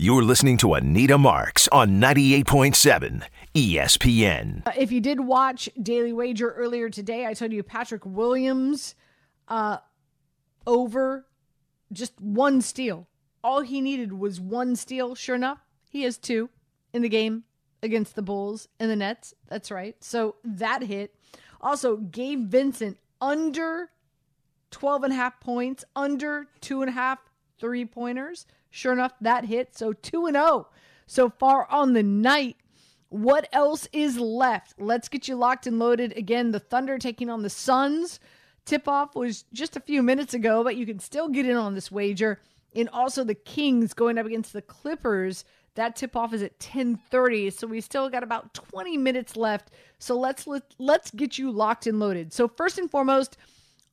You're listening to Anita Marks on 98.7 ESPN. Uh, if you did watch Daily Wager earlier today, I told you Patrick Williams uh, over just one steal. All he needed was one steal. Sure enough, he has two in the game against the Bulls and the Nets. That's right. So that hit. Also, Gabe Vincent under 12 and a half points, under two and a half three pointers. Sure enough, that hit. So 2 and 0 so far on the night. What else is left? Let's get you locked and loaded. Again, the Thunder taking on the Suns. Tip off was just a few minutes ago, but you can still get in on this wager. And also the Kings going up against the Clippers. That tip off is at 10:30, so we still got about 20 minutes left. So let's let, let's get you locked and loaded. So first and foremost,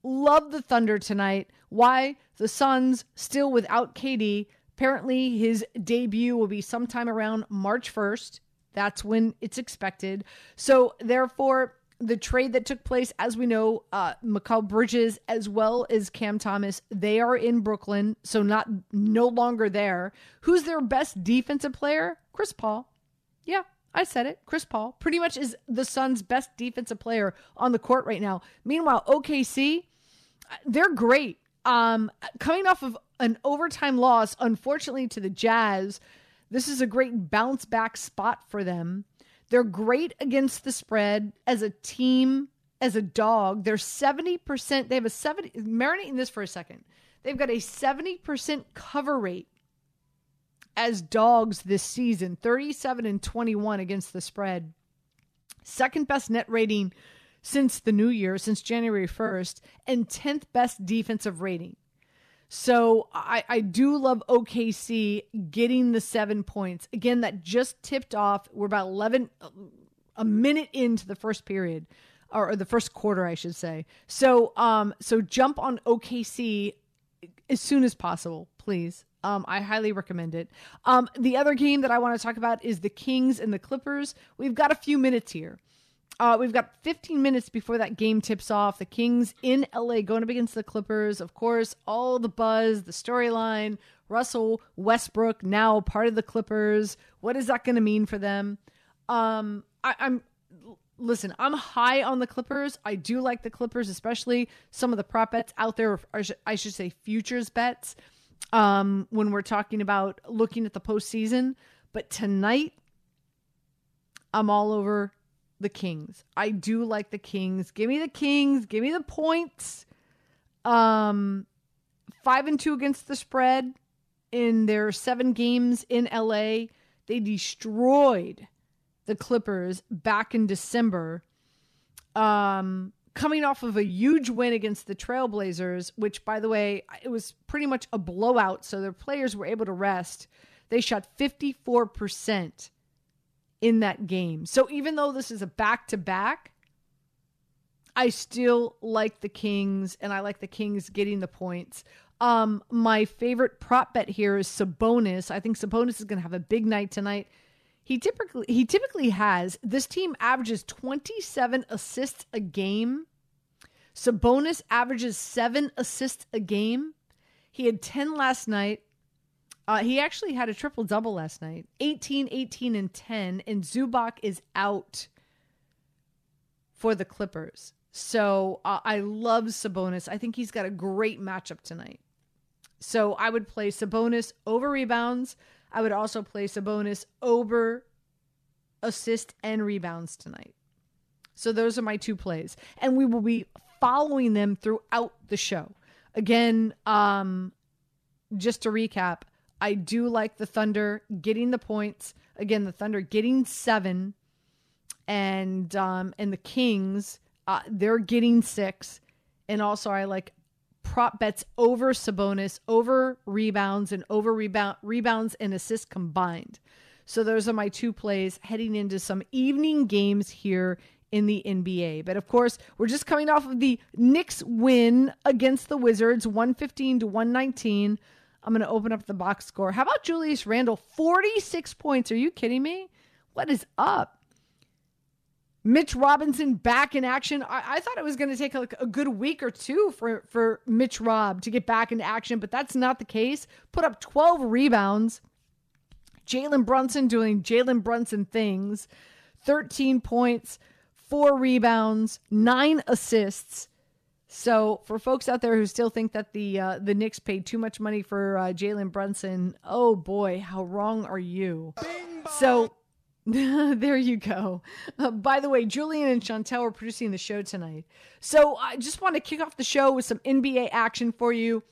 love the Thunder tonight. Why? The Suns still without KD. Apparently, his debut will be sometime around March 1st. That's when it's expected. So, therefore, the trade that took place, as we know, uh, Bridges as well as Cam Thomas, they are in Brooklyn, so not no longer there. Who's their best defensive player? Chris Paul. Yeah, I said it. Chris Paul pretty much is the Suns' best defensive player on the court right now. Meanwhile, OKC, they're great. Um, coming off of an overtime loss, unfortunately, to the Jazz, this is a great bounce back spot for them. They're great against the spread as a team, as a dog. They're 70%. They have a 70, marinating this for a second. They've got a 70% cover rate as dogs this season 37 and 21 against the spread. Second best net rating since the new year, since January 1st, and 10th best defensive rating. So I, I do love OKC getting the seven points. Again, that just tipped off. We're about 11, a minute into the first period, or, the first quarter, I should say. So, um, so jump on OKC as soon as possible, please. Um, I highly recommend it. Um, the other game that I want to talk about is the Kings and the Clippers. We've got a few minutes here. Uh, we've got 15 minutes before that game tips off. The Kings in LA going up against the Clippers. Of course, all the buzz, the storyline. Russell Westbrook now part of the Clippers. What is that going to mean for them? Um, I, I'm listen. I'm high on the Clippers. I do like the Clippers, especially some of the prop bets out there. Or I should say futures bets. Um, when we're talking about looking at the postseason, but tonight I'm all over the Kings. I do like the Kings. Give me the Kings. Give me the points. Um, five and two against the spread in their seven games in LA. They destroyed the Clippers back in December. Um, coming off of a huge win against the Trailblazers, which, by the way, it was pretty much a blowout, so their players were able to rest. They shot 54% in that game. So even though this is a back to back, I still like the Kings and I like the Kings getting the points. Um, my favorite prop bet here is Sabonis. I think Sabonis is going to have a big night tonight. He typically he typically has this team averages 27 assists a game. Sabonis averages 7 assists a game. He had 10 last night. Uh, he actually had a triple double last night 18, 18, and 10. And Zubac is out for the Clippers. So uh, I love Sabonis. I think he's got a great matchup tonight. So I would play Sabonis over rebounds. I would also play Sabonis over assist and rebounds tonight. So those are my two plays. And we will be following them throughout the show. Again, um, just to recap, I do like the Thunder getting the points. Again, the Thunder getting seven, and um, and the Kings uh, they're getting six. And also, I like prop bets over Sabonis, over rebounds, and over rebound rebounds and assists combined. So those are my two plays heading into some evening games here in the NBA. But of course, we're just coming off of the Knicks win against the Wizards, 115 to 119. I'm going to open up the box score. How about Julius Randle? 46 points. Are you kidding me? What is up? Mitch Robinson back in action. I, I thought it was going to take like a good week or two for, for Mitch Rob to get back into action, but that's not the case. Put up 12 rebounds. Jalen Brunson doing Jalen Brunson things. 13 points, four rebounds, nine assists. So for folks out there who still think that the uh, the Knicks paid too much money for uh, Jalen Brunson, oh boy, how wrong are you? So there you go. Uh, by the way, Julian and Chantel are producing the show tonight. So I just want to kick off the show with some NBA action for you.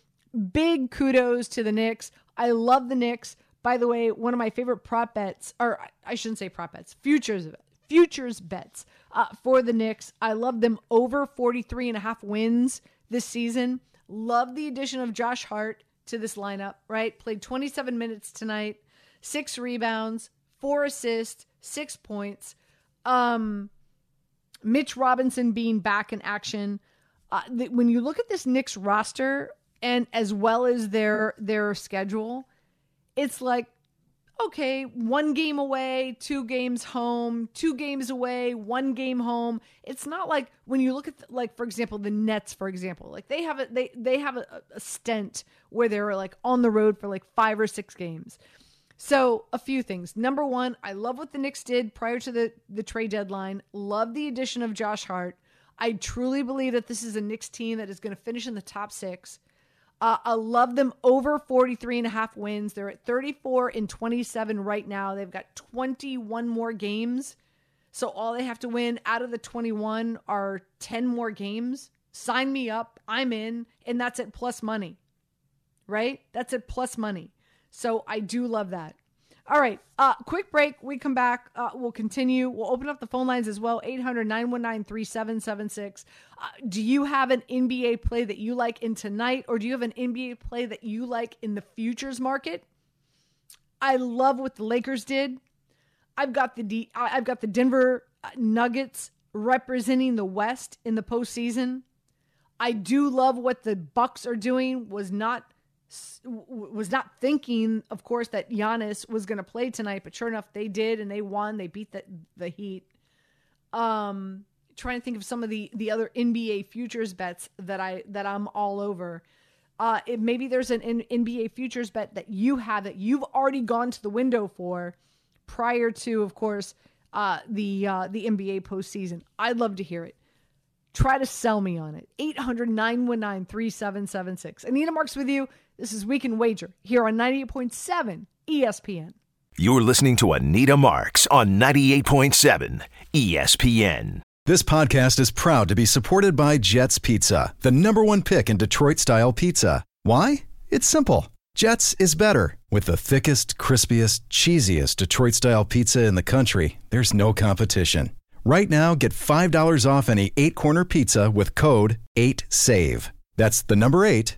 Big kudos to the Knicks. I love the Knicks. By the way, one of my favorite prop bets, or I shouldn't say prop bets, futures futures bets uh, for the Knicks. I love them over 43 and a half wins this season. Love the addition of Josh Hart to this lineup, right? Played 27 minutes tonight, six rebounds, four assists, six points. Um, Mitch Robinson being back in action. Uh, th- when you look at this Knicks roster and as well as their their schedule, it's like okay, one game away, two games home, two games away, one game home. It's not like when you look at the, like for example the Nets for example, like they have a they they have a, a stent where they're like on the road for like 5 or 6 games. So, a few things. Number 1, I love what the Knicks did prior to the the trade deadline. Love the addition of Josh Hart. I truly believe that this is a Knicks team that is going to finish in the top 6. Uh, I love them over 43 and a half wins. They're at 34 and 27 right now. They've got 21 more games. So all they have to win out of the 21 are 10 more games. Sign me up. I'm in. And that's at plus money, right? That's at plus money. So I do love that. All right. Uh, quick break. We come back. Uh, we'll continue. We'll open up the phone lines as well 800 919 3776. Uh, do you have an NBA play that you like in tonight, or do you have an NBA play that you like in the futures market? I love what the Lakers did. I've got the D- I've got the Denver uh, Nuggets representing the West in the postseason. I do love what the Bucks are doing. Was not was not thinking, of course, that Giannis was going to play tonight, but sure enough, they did, and they won. They beat the the Heat. Um, trying to think of some of the the other NBA futures bets that I that I'm all over. Uh, it, maybe there's an, an NBA futures bet that you have that you've already gone to the window for prior to, of course, uh, the uh, the NBA postseason. I'd love to hear it. Try to sell me on it. 800 919 3776. Anita Marks with you. This is Week in Wager here on 98.7 ESPN. You're listening to Anita Marks on 98.7 ESPN. This podcast is proud to be supported by Jets Pizza, the number one pick in Detroit style pizza. Why? It's simple. Jets is better. With the thickest, crispiest, cheesiest Detroit style pizza in the country, there's no competition. Right now, get $5 off any eight corner pizza with code 8SAVE. That's the number eight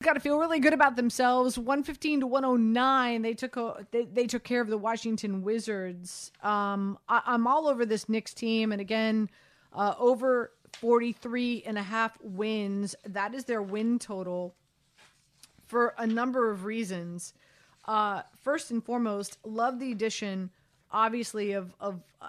Got to feel really good about themselves. 115 to 109. They took a, they, they took care of the Washington Wizards. Um, I, I'm all over this Knicks team. And again, uh, over 43 and a half wins. That is their win total for a number of reasons. Uh, first and foremost, love the addition, obviously, of, of uh,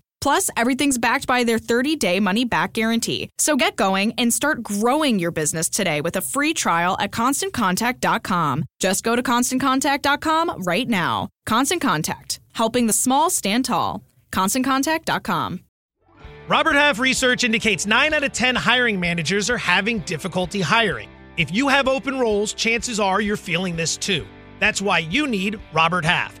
Plus, everything's backed by their 30 day money back guarantee. So get going and start growing your business today with a free trial at constantcontact.com. Just go to constantcontact.com right now. Constant Contact, helping the small stand tall. ConstantContact.com. Robert Half research indicates 9 out of 10 hiring managers are having difficulty hiring. If you have open roles, chances are you're feeling this too. That's why you need Robert Half.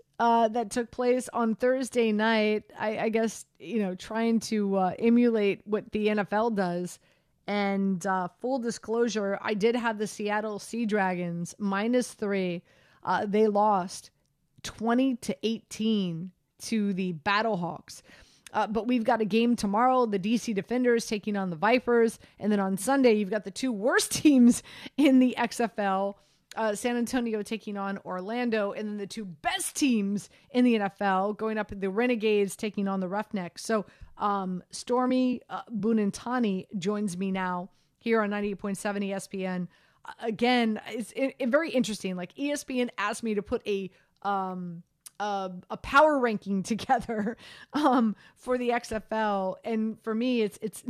uh, that took place on Thursday night. I, I guess, you know, trying to uh, emulate what the NFL does. And uh, full disclosure, I did have the Seattle Sea Dragons minus three. Uh, they lost 20 to 18 to the Battlehawks. Uh, but we've got a game tomorrow the DC Defenders taking on the Vipers. And then on Sunday, you've got the two worst teams in the XFL uh, San Antonio taking on Orlando, and then the two best teams in the NFL going up the Renegades taking on the Roughnecks. So um, Stormy uh, joins me now here on 98.7 ESPN. Again, it's it, it very interesting. Like ESPN asked me to put a um, a, a power ranking together um, for the XFL, and for me, it's it's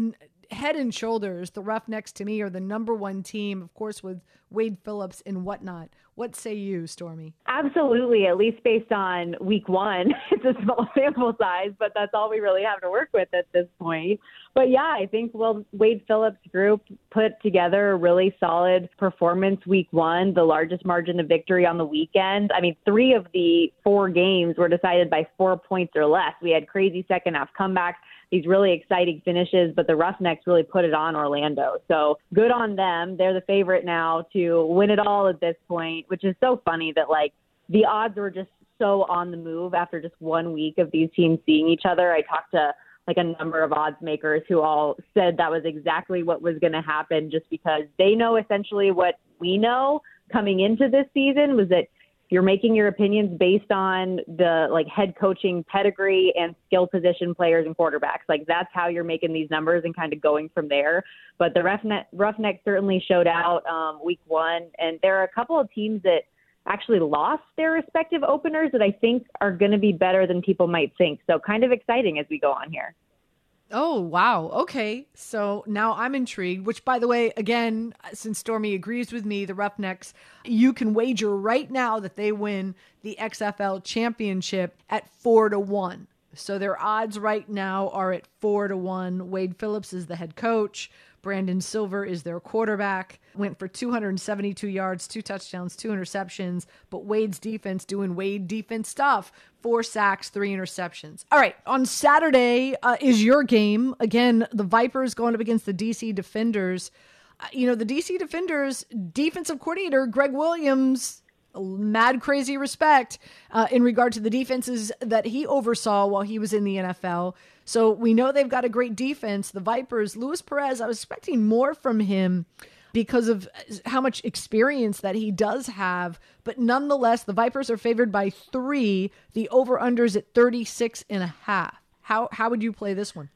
head and shoulders, the Roughnecks to me are the number one team, of course, with Wade Phillips and whatnot. What say you, Stormy? Absolutely, at least based on week one. It's a small sample size, but that's all we really have to work with at this point. But yeah, I think well, Wade Phillips group put together a really solid performance week one, the largest margin of victory on the weekend. I mean, three of the four games were decided by four points or less. We had crazy second half comebacks these really exciting finishes, but the Roughnecks really put it on Orlando. So good on them. They're the favorite now to win it all at this point, which is so funny that like the odds were just so on the move after just one week of these teams seeing each other. I talked to like a number of odds makers who all said that was exactly what was going to happen just because they know essentially what we know coming into this season was that you're making your opinions based on the like head coaching pedigree and skill position players and quarterbacks. Like that's how you're making these numbers and kind of going from there. But the Roughneck, Roughnecks certainly showed out um, week one, and there are a couple of teams that actually lost their respective openers that I think are going to be better than people might think. So kind of exciting as we go on here. Oh, wow. Okay. So now I'm intrigued, which, by the way, again, since Stormy agrees with me, the Roughnecks, you can wager right now that they win the XFL championship at four to one. So their odds right now are at four to one. Wade Phillips is the head coach. Brandon Silver is their quarterback. Went for 272 yards, two touchdowns, two interceptions. But Wade's defense doing Wade defense stuff. Four sacks, three interceptions. All right, on Saturday uh, is your game. Again, the Vipers going up against the DC Defenders. Uh, you know, the DC Defenders defensive coordinator, Gregg Williams, mad crazy respect uh, in regard to the defenses that he oversaw while he was in the NFL. So we know they've got a great defense. The Vipers, Luis Perez, I was expecting more from him because of how much experience that he does have. But nonetheless, the Vipers are favored by three. The over unders at 36 and a half. How, how would you play this one?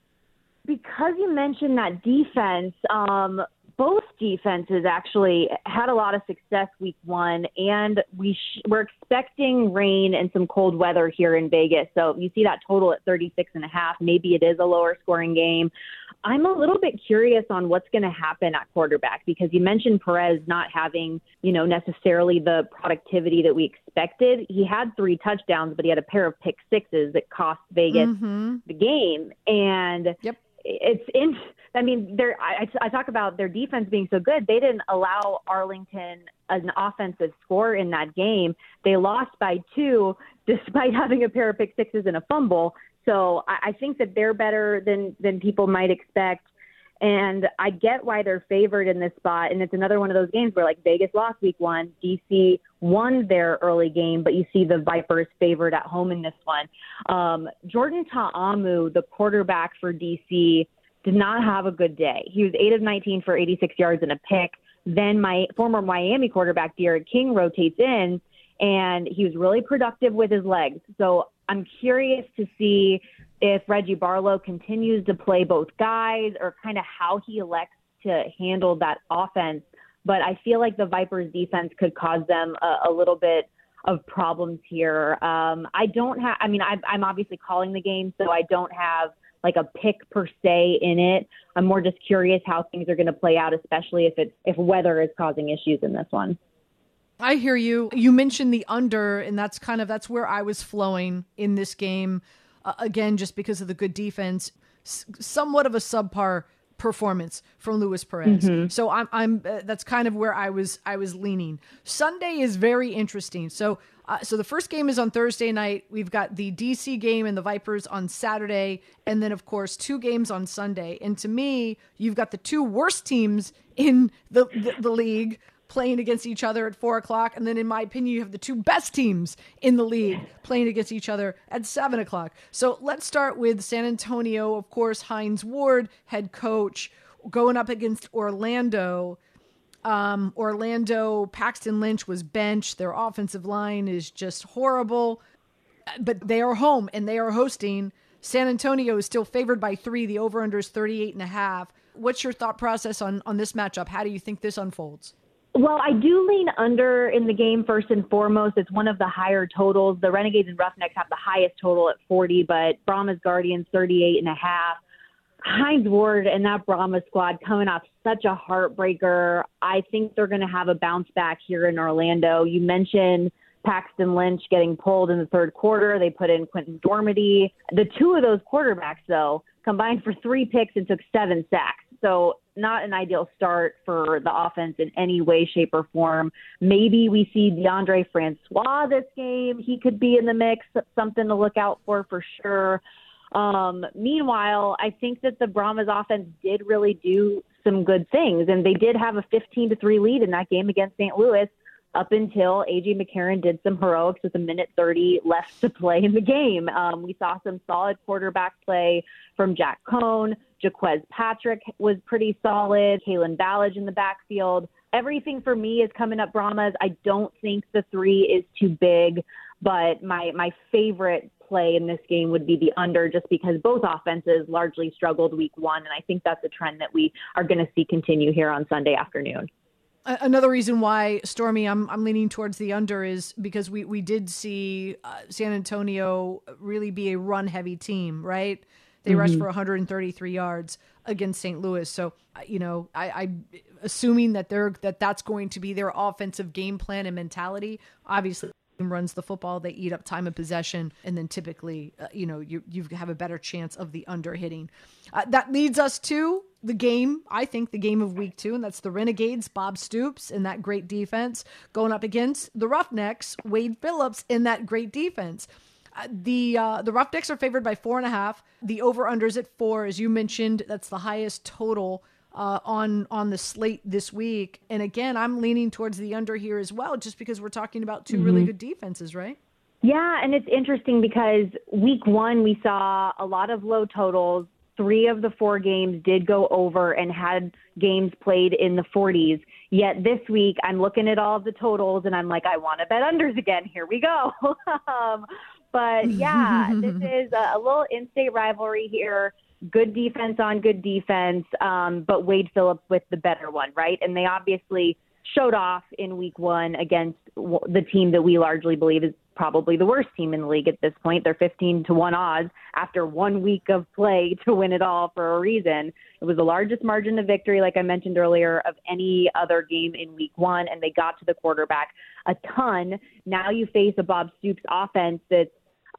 Because you mentioned that defense, um, both defenses actually had a lot of success week one, and we sh- we're expecting rain and some cold weather here in Vegas. So you see that total at 36 and a half. Maybe it is a lower scoring game. I'm a little bit curious on what's going to happen at quarterback because you mentioned Perez not having, you know, necessarily the productivity that we expected. He had three touchdowns, but he had a pair of pick sixes that cost Vegas mm-hmm. the game. And yep. It's in. I mean, there. I, I talk about their defense being so good. They didn't allow Arlington an offensive score in that game. They lost by two, despite having a pair of pick sixes and a fumble. So I, I think that they're better than than people might expect. And I get why they're favored in this spot. And it's another one of those games where, like, Vegas lost week one, DC won their early game, but you see the Vipers favored at home in this one. Um, Jordan Ta'amu, the quarterback for DC, did not have a good day. He was 8 of 19 for 86 yards and a pick. Then my former Miami quarterback, D'Eriq King, rotates in, and he was really productive with his legs. So I'm curious to see if Reggie Barlow continues to play both guys or kind of how he elects to handle that offense. But I feel like the Vipers defense could cause them a, a little bit of problems here. Um, I don't have, I mean, i I'm obviously calling the game, so I don't have like a pick per se in it. I'm more just curious how things are going to play out, especially if it's if weather is causing issues in this one. I hear you. You mentioned the under, and that's kind of that's where I was flowing in this game. Uh, again, just because of the good defense, S- somewhat of a subpar performance from Luis Perez. Mm-hmm. So I'm I'm uh, that's kind of where I was I was leaning. Sunday is very interesting. So uh, so the first game is on Thursday night. We've got the DC game and the Vipers on Saturday, and then of course two games on Sunday. And to me, you've got the two worst teams in the, the, the league playing against each other at four o'clock. And then, in my opinion, you have the two best teams in the league playing against each other at seven o'clock. So let's start with San Antonio. Of course, Hines Ward, head coach, going up against Orlando. Um, Orlando, Paxton Lynch was benched. Their offensive line is just horrible. But they are home and they are hosting. San Antonio is still favored by three. The over under is 38 and a half. What's your thought process on, on this matchup? How do you think this unfolds? Well, I do lean under in the game first and foremost. It's one of the higher totals. The Renegades and Roughnecks have the highest total at 40, but Brahmas Guardians 38 and a half. Hines Ward and that Brahma squad coming off such a heartbreaker. I think they're going to have a bounce back here in Orlando. You mentioned Paxton Lynch getting pulled in the third quarter. They put in Quinten Dormady. The two of those quarterbacks, though, combined for three picks and took seven sacks. So not an ideal start for the offense in any way, shape, or form. Maybe we see Deondre Francois this game. He could be in the mix. Something to look out for for sure. Um, meanwhile, I think that the Brahmas offense did really do some good things, and they did have a 15 to three lead in that game against St. Louis up until AJ McCarron did some heroics with a minute 30 left to play in the game. Um, we saw some solid quarterback play from Jack Coan. Jaquez Patrick was pretty solid. Kalen Ballage in the backfield. Everything for me is coming up Brahmas. I don't think the three is too big, but my my favorite play in this game would be the under just because both offenses largely struggled week one. And I think that's a trend that we are going to see continue here on Sunday afternoon. Another reason why Stormy, I'm I'm leaning towards the under is because we we did see uh, San Antonio really be a run heavy team, right? They mm-hmm. rushed for 133 yards against St. Louis. So you know, I, I assuming that they're that that's going to be their offensive game plan and mentality. Obviously, runs the football, they eat up time of possession, and then typically, uh, you know, you you have a better chance of the under hitting. Uh, that leads us to the game, I think, the game of week two, and that's the Renegades, Bob Stoops, and that great defense going up against the Roughnecks, Wade Phillips, in that great defense. Uh, the uh, the Roughnecks are favored by four and a half. The over unders at four, as you mentioned, that's the highest total uh, on on the slate this week. And again, I'm leaning towards the under here as well, just because we're talking about 2 mm-hmm. really good defenses, right? Yeah, and it's interesting because week one we saw a lot of low totals. Three of the four games did go over and had games played in the 40s. Yet this week, I'm looking at all of the totals and I'm like, I want to bet unders again. Here we go. um, but yeah, this is a, a little in state rivalry here. Good defense on good defense, um, but Wade Phillips with the better one, right? And they obviously showed off in week one against the team that we largely believe is probably the worst team in the league at this point. They're 15 to 1 odds after one week of play to win it all for a reason. It was the largest margin of victory, like I mentioned earlier, of any other game in week one, and they got to the quarterback a ton. Now you face a Bob Stoops offense that's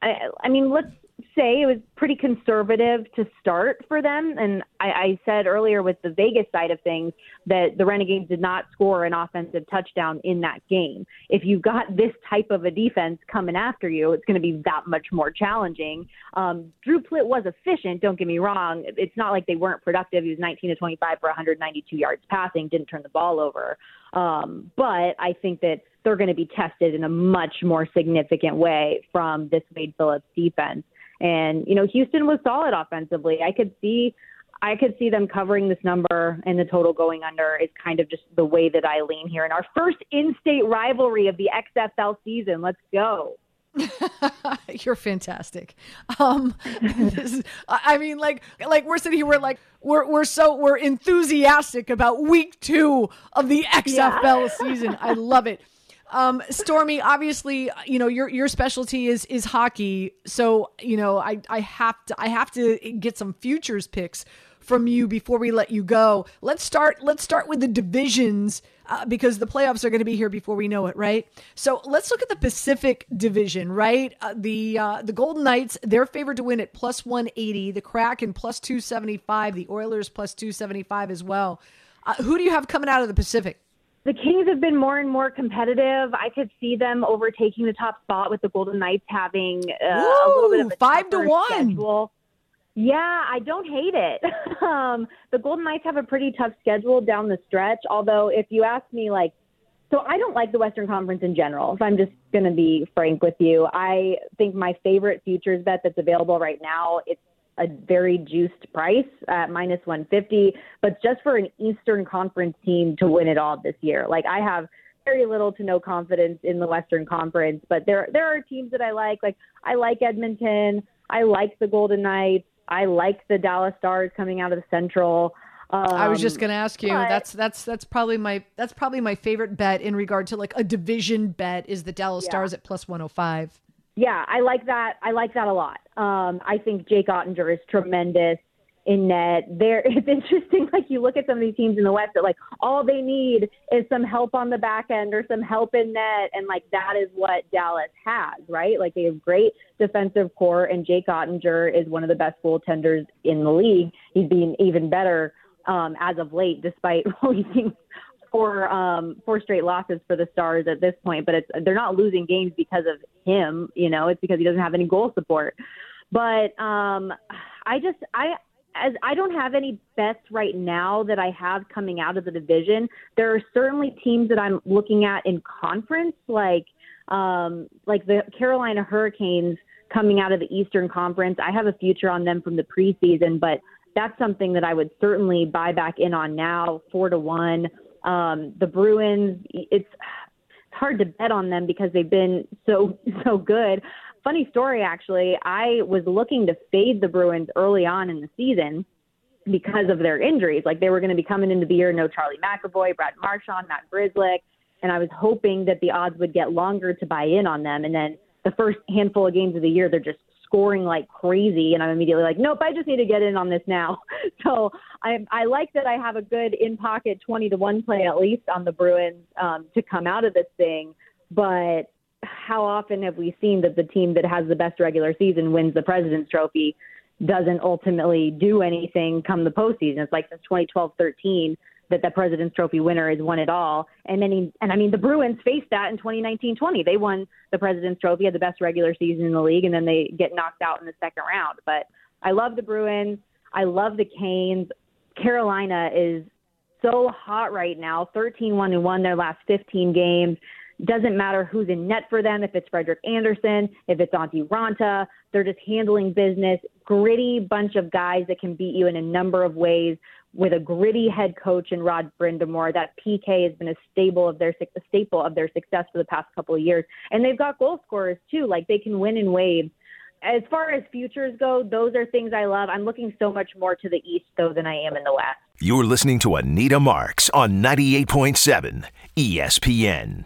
I, I mean, let's say it was pretty conservative to start for them. And I, I said earlier with the Vegas side of things that the Renegades did not score an offensive touchdown in that game. If you've got this type of a defense coming after you, it's going to be that much more challenging. Um, Drew Plitt was efficient, don't get me wrong. It's not like they weren't productive. He was 19 to 25 for 192 yards passing, didn't turn the ball over. Um, but I think that they're going to be tested in a much more significant way from this Wade Phillips defense. And, you know, Houston was solid offensively. I could see I could see them covering this number and the total going under is kind of just the way that I lean here in our first in-state rivalry of the XFL season. Let's go. You're fantastic. Um, is, I mean, like, like we're sitting here, we're like, we're we're so we're enthusiastic about week two of the XFL yeah. season. I love it. Um, Stormy, obviously, you know your your specialty is is hockey, so you know I I have to I have to get some futures picks from you before we let you go. Let's start let's start with the divisions uh, because the playoffs are going to be here before we know it, right? So let's look at the Pacific Division, right? Uh, the uh, the Golden Knights they're favored to win at plus one eighty, the Kraken plus two seventy five, the Oilers plus two seventy five as well. Uh, who do you have coming out of the Pacific? The Kings have been more and more competitive. I could see them overtaking the top spot with the Golden Knights having uh, Ooh, a little bit of a five to one. Schedule. Yeah, I don't hate it. um, the Golden Knights have a pretty tough schedule down the stretch. Although, if you ask me, like, so I don't like the Western Conference in general. If I'm just going to be frank with you, I think my favorite futures bet that's available right now it's a very juiced price at minus 150, but just for an Eastern Conference team to win it all this year. Like I have very little to no confidence in the Western Conference, but there there are teams that I like. Like I like Edmonton, I like the Golden Knights, I like the Dallas Stars coming out of the Central. Um, I was just going to ask you. But, that's that's that's probably my that's probably my favorite bet in regard to like a division bet is the Dallas yeah. Stars at plus 105 yeah, I like that. I like that a lot. Um, I think Jake Oettinger is tremendous in net. There, it's interesting. Like you look at some of these teams in the West that like all they need is some help on the back end or some help in net, and like that is what Dallas has, right? Like they have great defensive core, and Jake Oettinger is one of the best goaltenders in the league. He's been even better um, as of late, despite releasing four um, four straight losses for the Stars at this point, but it's they're not losing games because of him. You know, it's because he doesn't have any goal support. But um, I just I as I don't have any bets right now that I have coming out of the division. There are certainly teams that I'm looking at in conference, like um, like the Carolina Hurricanes coming out of the Eastern Conference. I have a future on them from the preseason, but that's something that I would certainly buy back in on now, four to one. Um, the Bruins, it's hard to bet on them because they've been so so good. Funny story, actually. I was looking to fade the Bruins early on in the season because of their injuries. Like they were going to be coming into the year, no Charlie McAvoy, Brad Marchand, Matt Grzelcyk, and I was hoping that the odds would get longer to buy in on them. And then the first handful of games of the year, they're just scoring like crazy and I'm immediately like, nope, I just need to get in on this now. So I I like that I have a good in pocket 20 to 1 play at least on the Bruins um, to come out of this thing. But how often have we seen that the team that has the best regular season wins the President's Trophy doesn't ultimately do anything come the postseason? It's like since 2012 13 that the President's Trophy winner has won it all. And then, he, and I mean, the Bruins faced that in 2019-20. They won the President's Trophy, had the best regular season in the league, and then they get knocked out in the second round. But I love the Bruins. I love the Canes. Carolina is so hot right now, 13-1 and won their last 15 games. Doesn't matter who's in net for them, if it's Frederik Andersen, if it's Antti Raanta. They're just handling business. Gritty bunch of guys that can beat you in a number of ways with a gritty head coach in Rod Brind'Amour. That PK has been a staple of their a staple of their success for the past couple of years, and they've got goal scorers too. Like they can win in waves. as far as futures go, those are things I love. I'm looking so much more to the east though than I am in the west. You're listening to Anita Marks on 98.7 ESPN.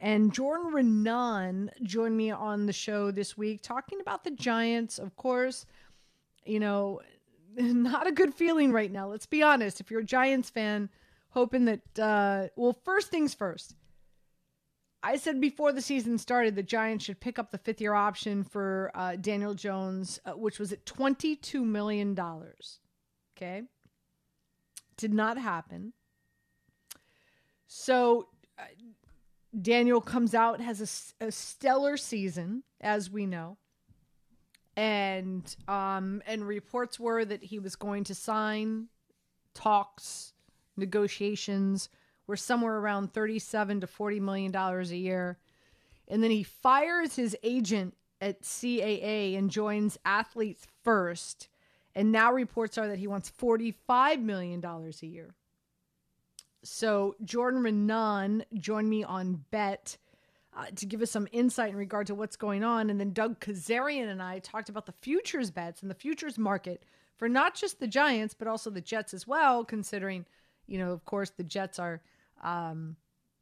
And Jordan Raanan joined me on the show this week talking about the Giants. Of course, you know, not a good feeling right now. Let's be honest. If you're a Giants fan, hoping that, uh, well, first things first. I said before the season started, the Giants should pick up the fifth year option for uh, Daniel Jones, uh, which was at $22 million. Okay. Did not happen. So, uh, Daniel comes out, has a, a stellar season, as we know. And um and reports were that he was going to sign talks, negotiations were somewhere around 37 to 40 million dollars a year. And then he fires his agent at CAA and joins Athletes First. And now reports are that he wants $45 million a year. So Jordan Raanan joined me on Bet uh, to give us some insight in regard to what's going on. And then Doug Kezirian and I talked about the futures bets and the futures market for not just the Giants, but also the Jets as well, considering, you know, of course, the Jets are um,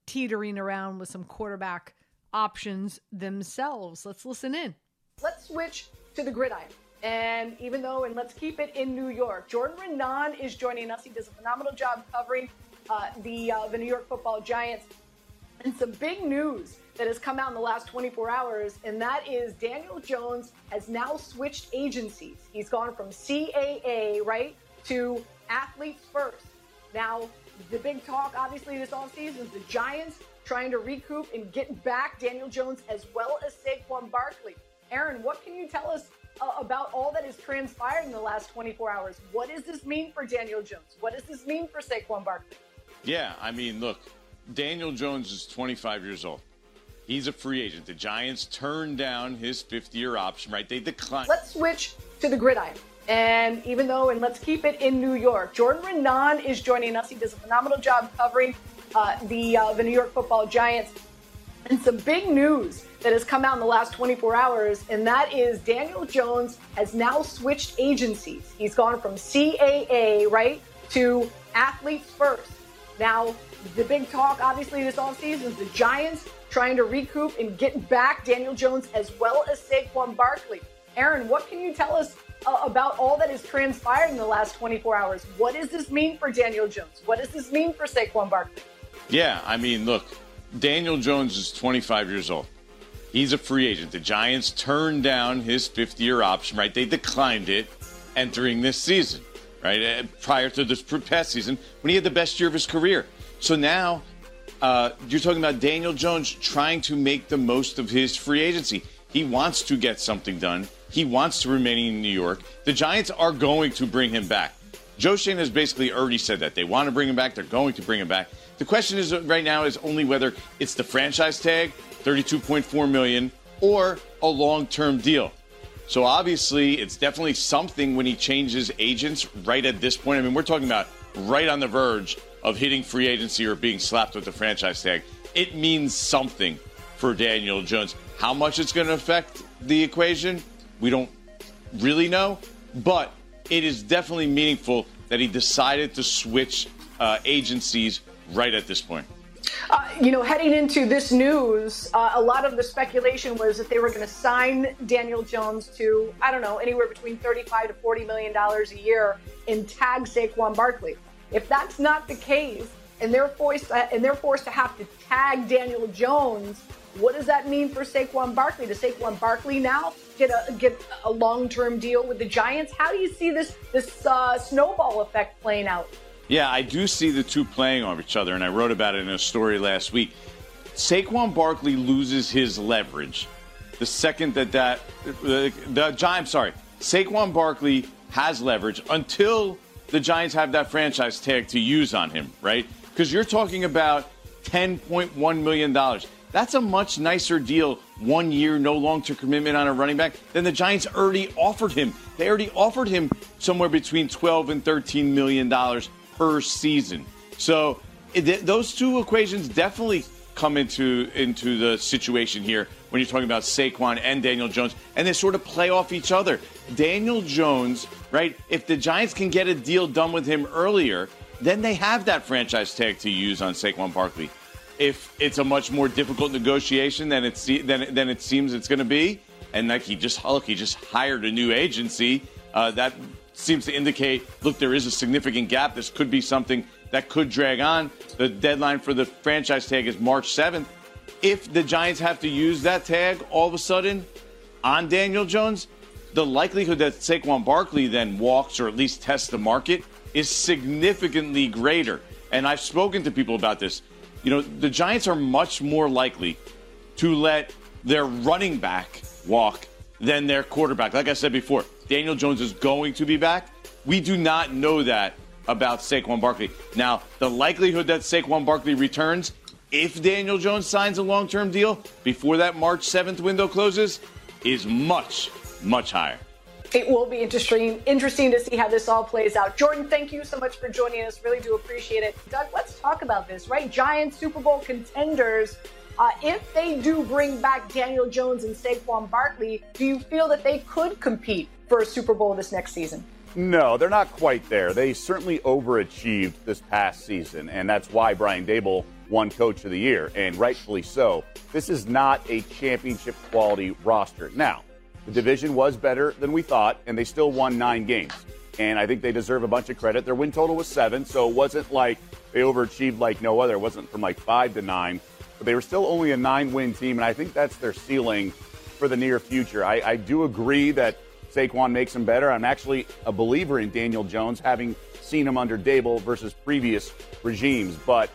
teetering around with some quarterback options themselves. Let's listen in. Let's switch to the gridiron. And even though, and let's keep it in New York, Jordan Raanan is joining us. He does a phenomenal job covering uh, the uh, the New York Football Giants. And some big news that has come out in the last 24 hours, and that is Daniel Jones has now switched agencies. He's gone from CAA right to Athletes First. Now, the big talk, obviously, this offseason is the Giants trying to recoup and get back Daniel Jones as well as Saquon Barkley. Aaron, what can you tell us uh, about all that has transpired in the last 24 hours? What does this mean for Daniel Jones? What does this mean for Saquon Barkley? Yeah, I mean, look, Daniel Jones is 25 years old. He's a free agent. The Giants turned down his fifth year option, right? They declined. Let's switch to the gridiron. And even though, and let's keep it in New York, Jordan Raanan is joining us. He does a phenomenal job covering uh, the uh, the New York Football Giants. And some big news that has come out in the last 24 hours, and that is Daniel Jones has now switched agencies. He's gone from CAA right to Athletes First. Now, the big talk, obviously, this offseason is the Giants trying to recoup and get back Daniel Jones as well as Saquon Barkley. Aaron, what can you tell us uh, about all that has transpired in the last 24 hours? What does this mean for Daniel Jones? What does this mean for Saquon Barkley? Yeah, I mean, look, Daniel Jones is 25 years old. He's a free agent. The Giants turned down his fifth year option, right? They declined it entering this season right? Uh, prior to this past season when he had the best year of his career. So now uh, you're talking about Daniel Jones trying to make the most of his free agency. He wants to get something done. He wants to remain in New York. The Giants are going to bring him back. Joe Schoen has basically already said that they want to bring him back. They're going to bring him back. The question is right now is only whether it's the franchise tag, 32.4 million, or a long-term deal. So obviously, it's definitely something when he changes agents right at this point. I mean, we're talking about right on the verge of hitting free agency or being slapped with the franchise tag. It means something for Daniel Jones. How much it's going to affect the equation, we don't really know, but it is definitely meaningful that he decided to switch uh, agencies right at this point. Uh, you know, heading into this news, uh, a lot of the speculation was that they were going to sign Daniel Jones to, I don't know, anywhere between 35 to 40 million dollars a year and tag Saquon Barkley. If that's not the case, and they're forced uh, and they're forced to have to tag Daniel Jones, what does that mean for Saquon Barkley? Does Saquon Barkley now get a get a long term deal with the Giants? How do you see this this uh, snowball effect playing out? Yeah, I do see the two playing off each other, and I wrote about it in a story last week. Saquon Barkley loses his leverage the second that that the, the Giants, sorry, Saquon Barkley has leverage until the Giants have that franchise tag to use on him, right? Because you're talking about $10.1 million. That's a much nicer deal, one year, no long term commitment on a running back, than the Giants already offered him. They already offered him somewhere between 12 and 13 million dollars per season. So it, those two equations definitely come into into the situation here when you're talking about Saquon and Daniel Jones, and they sort of play off each other. Daniel Jones, right? If the Giants can get a deal done with him earlier, then they have that franchise tag to use on Saquon Barkley. If it's a much more difficult negotiation than it than, than it seems it's going to be, and like he just look, he just hired a new agency, uh, that seems to indicate look, there is a significant gap. This could be something that could drag on. The deadline for the franchise tag is March 7th. If the Giants have to use that tag all of a sudden on Daniel Jones, the likelihood that Saquon Barkley then walks or at least tests the market is significantly greater. And I've spoken to people about this. You know, the Giants are much more likely to let their running back walk than their quarterback. Like I said before, Daniel Jones is going to be back. We do not know that about Saquon Barkley. Now, the likelihood that Saquon Barkley returns if Daniel Jones signs a long term deal before that March 7th window closes is much, much higher. It will be interesting, interesting to see how this all plays out. Jordan, thank you so much for joining us. Really do appreciate it. Doug, let's talk about this, right? Giants Super Bowl contenders. Uh, if they do bring back Daniel Jones and Saquon Barkley, do you feel that they could compete for a Super Bowl this next season? No, they're not quite there. They certainly overachieved this past season, and that's why Brian Daboll won Coach of the Year, and rightfully so. This is not a championship quality roster. Now, the division was better than we thought, and they still won nine games. And I think they deserve a bunch of credit. Their win total was seven, so it wasn't like they overachieved like no other. It wasn't from like five to nine, but they were still only a nine win team, and I think that's their ceiling for the near future. I, I do agree that Saquon makes him better. I'm actually a believer in Daniel Jones, having seen him under Daboll versus previous regimes. But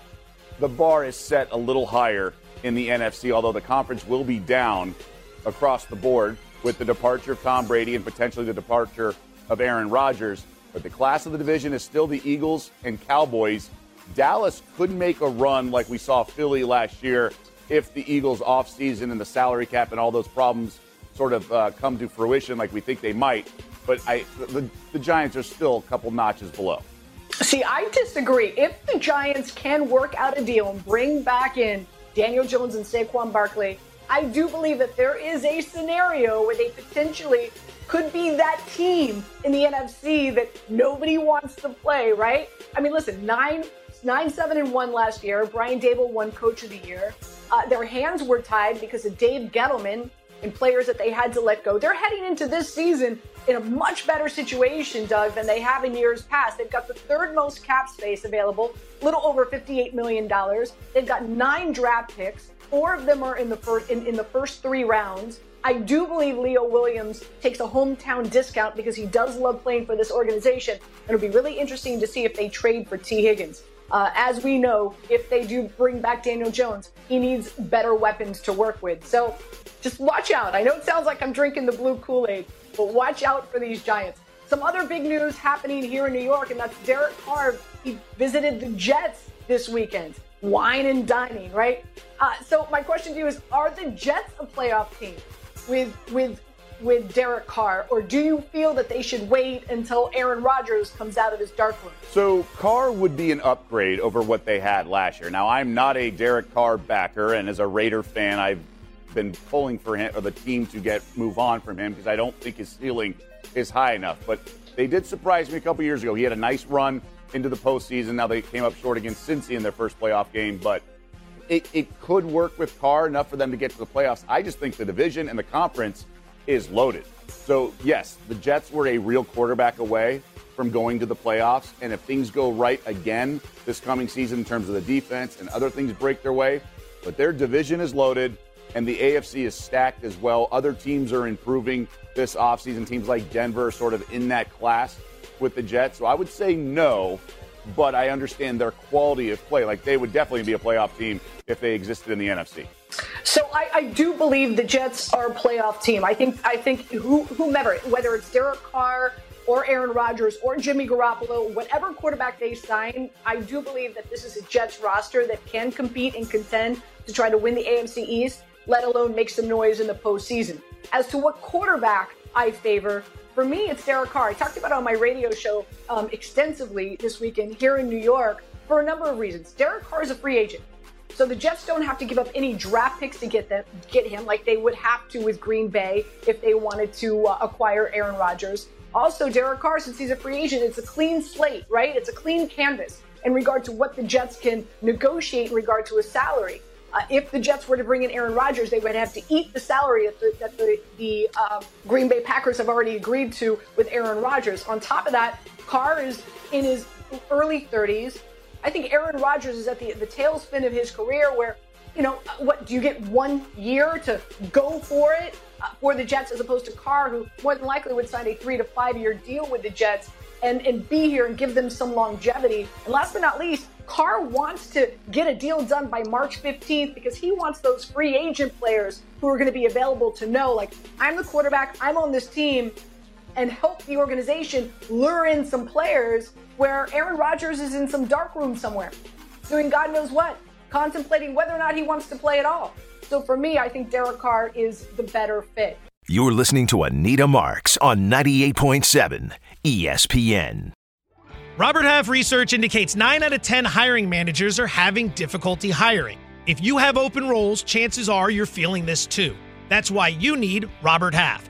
the bar is set a little higher in the NFC, although the conference will be down across the board with the departure of Tom Brady and potentially the departure of Aaron Rodgers. But the class of the division is still the Eagles and Cowboys. Dallas could make a run like we saw Philly last year if the Eagles' offseason and the salary cap and all those problems sort of uh, come to fruition like we think they might. But I, the, the Giants are still a couple notches below. See, I disagree. If the Giants can work out a deal and bring back in Daniel Jones and Saquon Barkley, I do believe that there is a scenario where they potentially could be that team in the NFC that nobody wants to play, right? I mean, listen, nine, nine, seven, and one last year. Brian Daboll won Coach of the Year. Uh, their hands were tied because of Dave Gettleman and players that they had to let go. They're heading into this season in a much better situation, Doug, than they have in years past. They've got the third most cap space available, little over $58 million. They've got nine draft picks. Four of them are in the first in, in the first three rounds. I do believe Leo Williams takes a hometown discount because he does love playing for this organization. It'll be really interesting to see if they trade for Tee Higgins. Uh, as we know, if they do bring back Daniel Jones, he needs better weapons to work with. So just watch out. I know it sounds like I'm drinking the blue Kool Aid, but watch out for these Giants. Some other big news happening here in New York, and that's Derek Carr. He visited the Jets this weekend. Wine and dining, right? Uh, so my question to you is: Are the Jets a playoff team with with with Derek Carr, or do you feel that they should wait until Aaron Rodgers comes out of his dark room? So Carr would be an upgrade over what they had last year. Now I'm not a Derek Carr backer, and as a Raider fan, I've been pulling for him or the team to get move on from him because I don't think his ceiling is high enough. But they did surprise me a couple years ago. He had a nice run into the postseason. Now they came up short against Cincy in their first playoff game, but it, it could work with Carr enough for them to get to the playoffs. I just think the division and the conference is loaded. So yes, the Jets were a real quarterback away from going to the playoffs. And if things go right again this coming season in terms of the defense and other things break their way, but their division is loaded and the AFC is stacked as well. Other teams are improving this offseason. Teams like Denver sort of in that class with the Jets. So I would say no, but I understand their quality of play. Like they would definitely be a playoff team if they existed in the NFC. So I, I, do believe the Jets are a playoff team. I think I think who, whomever, whether it's Derek Carr or Aaron Rodgers or Jimmy Garoppolo, whatever quarterback they sign, I do believe that this is a Jets roster that can compete and contend to try to win the AFC East, let alone make some noise in the postseason. As to what quarterback I favor, for me, it's Derek Carr. I talked about it on my radio show um, extensively this weekend here in New York for a number of reasons. Derek Carr is a free agent. So the Jets don't have to give up any draft picks to get them, get him, like they would have to with Green Bay if they wanted to uh, acquire Aaron Rodgers. Also, Derek Carr, since he's a free agent, it's a clean slate, right? It's a clean canvas in regard to what the Jets can negotiate in regard to a salary. Uh, if the Jets were to bring in Aaron Rodgers, they would have to eat the salary that the, that the, the uh, Green Bay Packers have already agreed to with Aaron Rodgers. On top of that, Carr is in his early 30s. I think Aaron Rodgers is at the, the tailspin of his career where, you know, what do you get one year to go for it uh, for the Jets as opposed to Carr, who more than likely would sign a three to five year deal with the Jets and, and be here and give them some longevity. And last but not least, Carr wants to get a deal done by March 15th because he wants those free agent players who are going to be available to know, like, I'm the quarterback, I'm on this team, and help the organization lure in some players where Aaron Rodgers is in some dark room somewhere, doing God knows what, contemplating whether or not he wants to play at all. So for me, I think Derek Carr is the better fit. You're listening to Anita Marks on 98.7 ESPN. Robert Half research indicates 9 out of 10 hiring managers are having difficulty hiring. If you have open roles, chances are you're feeling this too. That's why you need Robert Half.